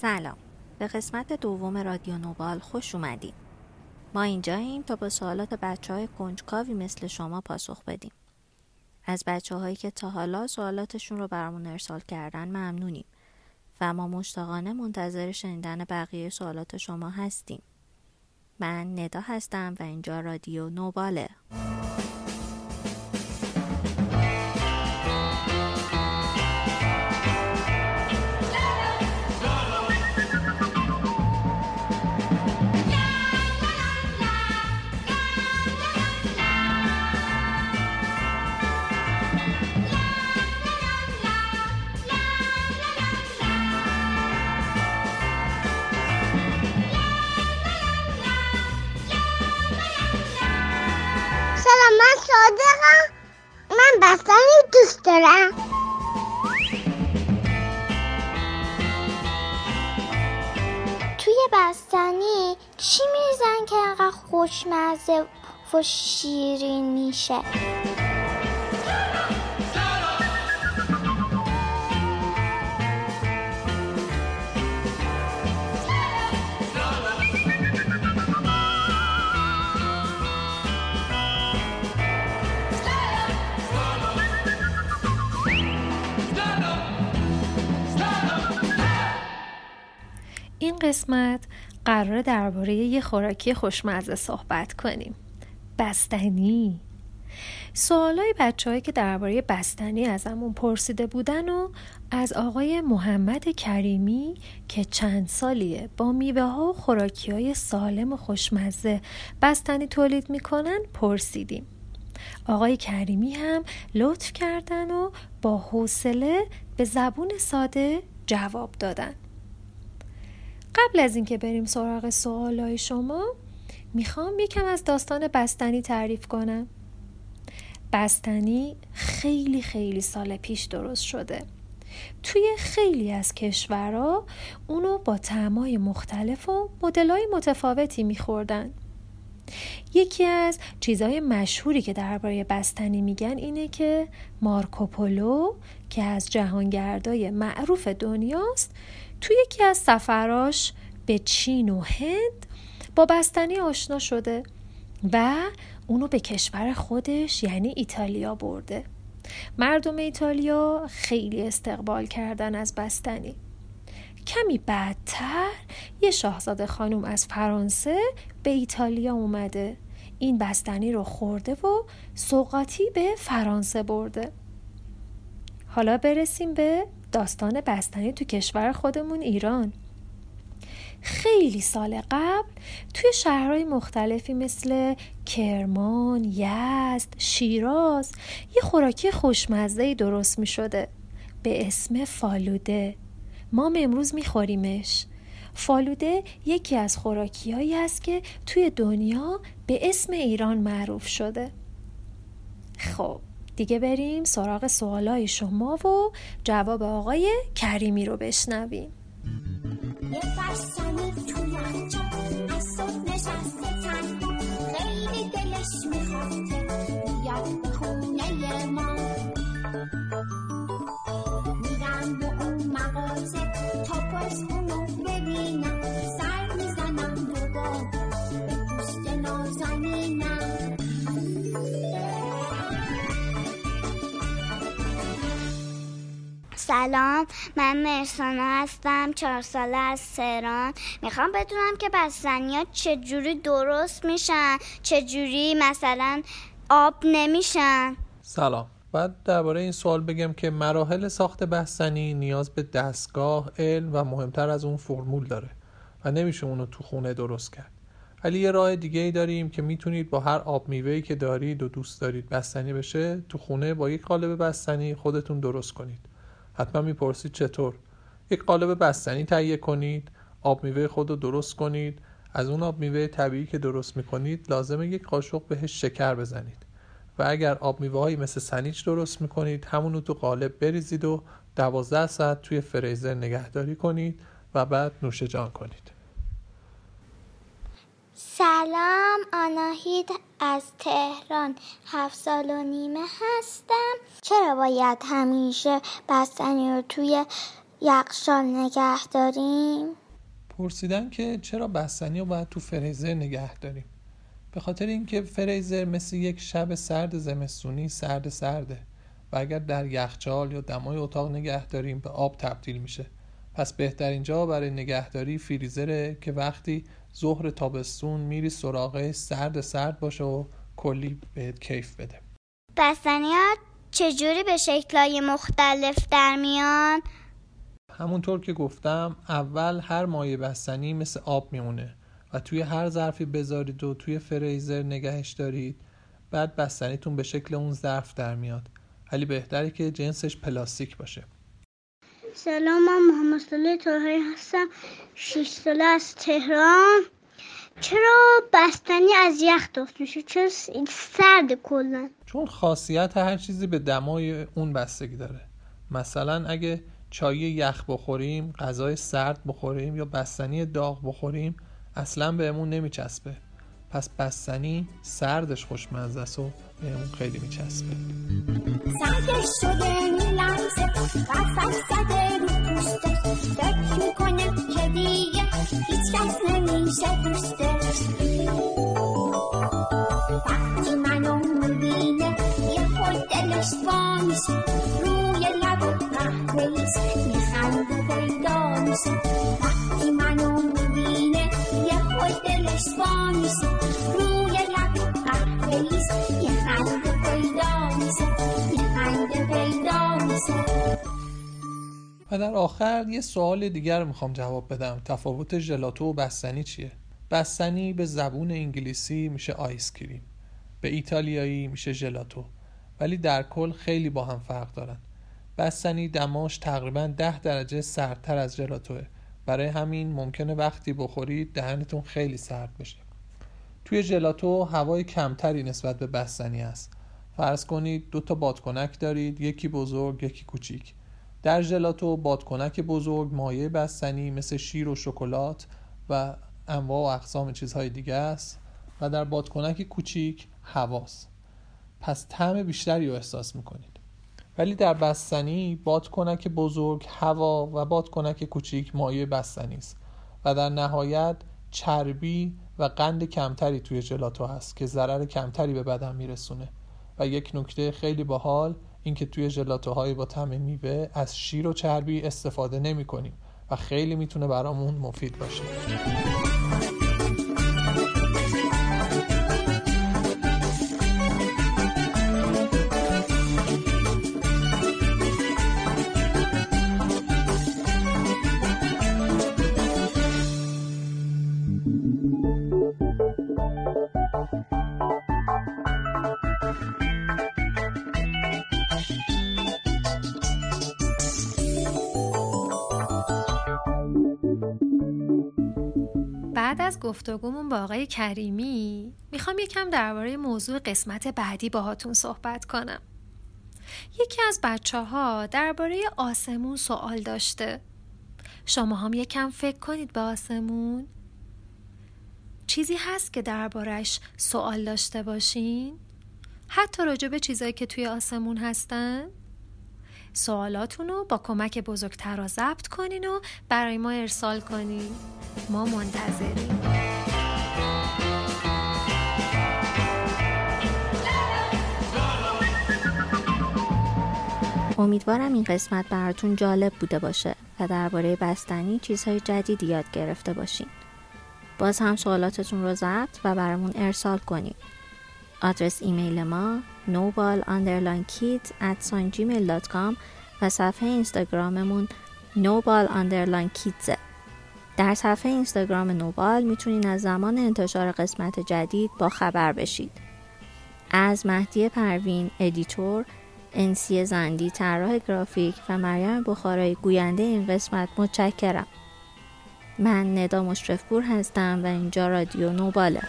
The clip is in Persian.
سلام. به قسمت دوم رادیو نوبال خوش اومدین. ما اینجاییم تا به سوالات بچه های کنجکاوی مثل شما پاسخ بدیم. از بچه هایی که تا حالا سوالاتشون رو برامون ارسال کردن ممنونیم و ما مشتاقانه منتظر شنیدن بقیه سوالات شما هستیم. من ندا هستم و اینجا رادیو نوباله. توی بستنی چی میریزن که انقدر خوشمزه و شیرین میشه؟ قسمت قرار درباره یه خوراکی خوشمزه صحبت کنیم. بستنی. سوالای بچه که درباره بستنی ازمون پرسیده بودن و از آقای محمد کریمی که چند سالیه با میوه ها و خوراکی های سالم و خوشمزه بستنی تولید می‌کنن پرسیدیم. آقای کریمی هم لطف کردن و با حوصله به زبون ساده جواب دادن. قبل از اینکه بریم سراغ سوالای شما می‌خوام یکم از داستان بستنی تعریف کنم. بستنی خیلی خیلی سال پیش درست شده. توی خیلی از کشورها اونو با تعمای مختلف و مدلای متفاوتی میخوردن. یکی از چیزهای مشهوری که درباره بستنی میگن اینه که مارکوپولو که از جهانگردای معروف دنیاست توی یکی از سفراش به چین و هند با بستنی آشنا شده و اونو به کشور خودش یعنی ایتالیا برده. مردم ایتالیا خیلی استقبال کردن از بستنی. کمی بعدتر یه شاهزاده خانم از فرانسه به ایتالیا اومده. این بستنی رو خورده و سوقاتی به فرانسه برده. حالا برسیم به داستان بستنی تو کشور خودمون ایران. خیلی سال قبل توی شهرهای مختلفی مثل کرمان، یزد، شیراز یه خوراکی خوشمزه درست می شده به اسم فالوده. ما امروز می خوریمش فالوده یکی از خوراکی هایی است که توی دنیا به اسم ایران معروف شده. خب دیگه بریم سراغ سوالای شما و جواب آقای کریمی رو بشنویم. یه سلام من مرسانا هستم چهار ساله از سران می‌خوام بدونم که بستنی چجوری درست میشن چجوری مثلا آب نمیشن. سلام. بعد درباره این سوال بگم که مراحل ساخت بستنی نیاز به دستگاه علم و مهمتر از اون فرمول داره و نمیشه اونو تو خونه درست کرد. ولی یه راه دیگه ای داریم که می‌تونید با هر آب میوهی که دارید و دوست دارید بستنی بشه تو خونه با یک قالب بستنی خودتون درست کنید. حتما می‌پرسید چطور. یک قالب بستنی تهیه کنید آب میوه خود رو درست کنید. از اون آب میوه طبیعی که درست می‌کنید لازمه یک قاشق بهش شکر بزنید. و اگر آب میوه مثل سنیچ درست می‌کنید همون رو تو قالب بریزید و دوازده ساعت توی فریزر نگهداری کنید و بعد نوش جان کنید. سلام آناهید از تهران هفت سال و نیمه هستم. چرا باید همیشه بستنی رو توی یخشال نگه داریم؟ پرسیدن که چرا بستنی رو باید تو فریزر نگه داریم. به خاطر اینکه فریزر مثل یک شب سرد زمستونی سرد سرده و اگر در یخچال یا دمای اتاق نگه داریم به آب تبدیل میشه. پس بهترین جا برای نگهداری فریزره که وقتی ظهر تابستون میری سراغه سرد سرد باشه و کلی بهت کیف بده. بستنیات چجوری به شکلهای مختلف در میان؟ همونطور که گفتم اول هر مایه بستنی مثل آب میمونه و توی هر ظرفی بذارید و توی فریزر نگهش دارید بعد بستنیتون به شکل اون ظرف در میاد. ولی بهتره که جنسش پلاستیک باشه. سلام من محمد صالح طاهری هستم 6 ساله از تهران. چرا بستنی از یخ درست میشه؟ چرا سرد کلا چون خاصیت هر چیزی به دمای اون بستگی داره. مثلا اگه چای یخ بخوریم غذای سرد بخوریم یا بستنی داغ بخوریم اصلا بهمون نمیچسبه. پس بستنی سردش خوشمزه است و بهمون خیلی میچسبه. سردش شده میلرزه قفل زده رو پوستش فکر می‌کنه که دیگه هیچ کس نمیشه دوستش وقتی منو می‌بینه یه خود دلش وا میشه روی لب و قهوهیش میخنده پیدا میشه وقتی منو می‌بینه یه خود دلش وا میشه و در آخر یه سوال دیگر می‌خوام جواب بدم. تفاوت ژلاتو و بستنی چیه؟ بستنی به زبون انگلیسی میشه آیس کریم. به ایتالیایی میشه ژلاتو ولی در کل خیلی با هم فرق دارن. بستنی دماش تقریبا ده درجه سردتر از ژلاتوه برای همین ممکنه وقتی بخورید دهنتون خیلی سرد بشه. توی ژلاتو هوای کمتری نسبت به بستنی است فرض کنید دو تا بادکنک دارید یکی بزرگ یکی کوچیک. در ژلاتو بادکنک بزرگ مایع بستنی مثل شیر و شکلات و انواع و اقسام چیزهای دیگه است و در بادکنک کوچیک هواست پس طعم بیشتری رو احساس می‌کنید. ولی در بستنی بادکنک بزرگ هوا و بادکنک کوچیک مایع بستنی است و در نهایت چربی و قند کمتری توی ژلاتو هست که ضرر کمتری به بدن میرسونه و یک نکته خیلی باحال اینکه توی ژلاتوهای با طعم میوه از شیر و چربی استفاده نمی کنیم و خیلی می‌تونه برامون مفید باشه. بعد از گفتگومون با آقای کریمی می‌خوام یکم درباره موضوع قسمت بعدی باهاتون صحبت کنم یکی از بچه ها درباره آسمون سوال داشته شما هم یکم فکر کنید به آسمون چیزی هست که دربارش سوال داشته باشین؟ حتی راجع به چیزایی که توی آسمون هستن؟ سوالاتون رو با کمک بزرگتر ضبط کنین و برای ما ارسال کنین ما منتظریم امیدوارم این قسمت براتون جالب بوده باشه و درباره بستنی چیزهای جدیدی یاد گرفته باشین. باز هم سوالاتتون رو ضبط و برامون ارسال کنید. آدرس ایمیل ما nobal kids at gmail.com و صفحه اینستاگراممون nobal kids. در صفحه اینستاگرام نوبال می‌تونین از زمان انتشار قسمت جدید با خبر بشید. از مهدی پروین editor انسی زندی طراح گرافیک و مریم بخارای گوینده این قسمت متشکرم. من ندا مشرفپور هستم و اینجا رادیو نوباله.